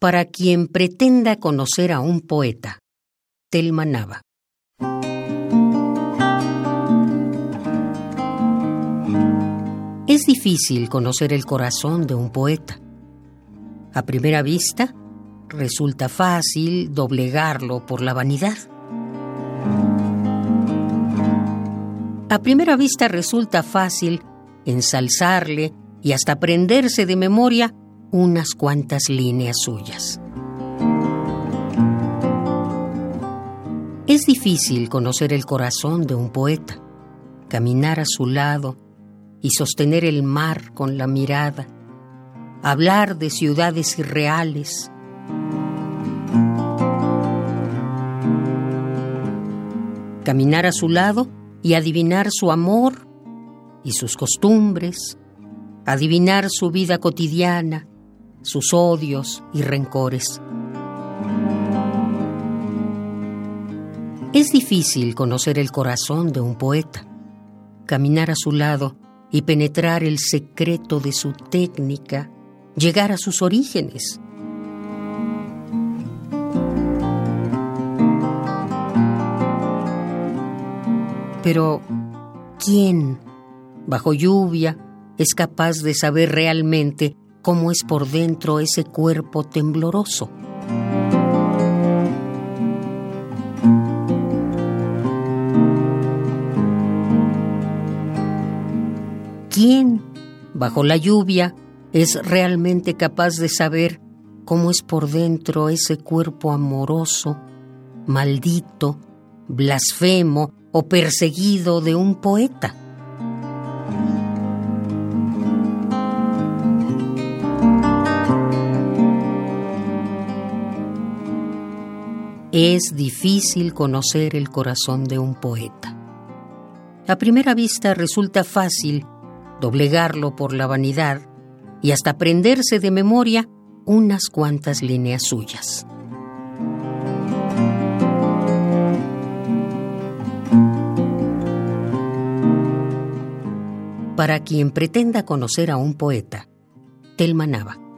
Para quien pretenda conocer a un poeta, Telma Nava. Es difícil conocer el corazón de un poeta. A primera vista, resulta fácil doblegarlo por la vanidad. A primera vista resulta fácil ensalzarle y hasta aprenderse de memoria unas cuantas líneas suyas. Es difícil conocer el corazón de un poeta, caminar a su lado y sostener el mar con la mirada, hablar de ciudades irreales. Caminar a su lado y adivinar su amor y sus costumbres, adivinar su vida cotidiana, sus odios y rencores. Es difícil conocer el corazón de un poeta, caminar a su lado y penetrar el secreto de su técnica, llegar a sus orígenes. Pero, ¿quién, bajo lluvia, es capaz de saber realmente cómo es por dentro ese cuerpo tembloroso? ¿Quién, bajo la lluvia, es realmente capaz de saber cómo es por dentro ese cuerpo amoroso, maldito, blasfemo o perseguido de un poeta? Es difícil conocer el corazón de un poeta. A primera vista resulta fácil doblegarlo por la vanidad y hasta aprenderse de memoria unas cuantas líneas suyas. Para quien pretenda conocer a un poeta, Telma Nava.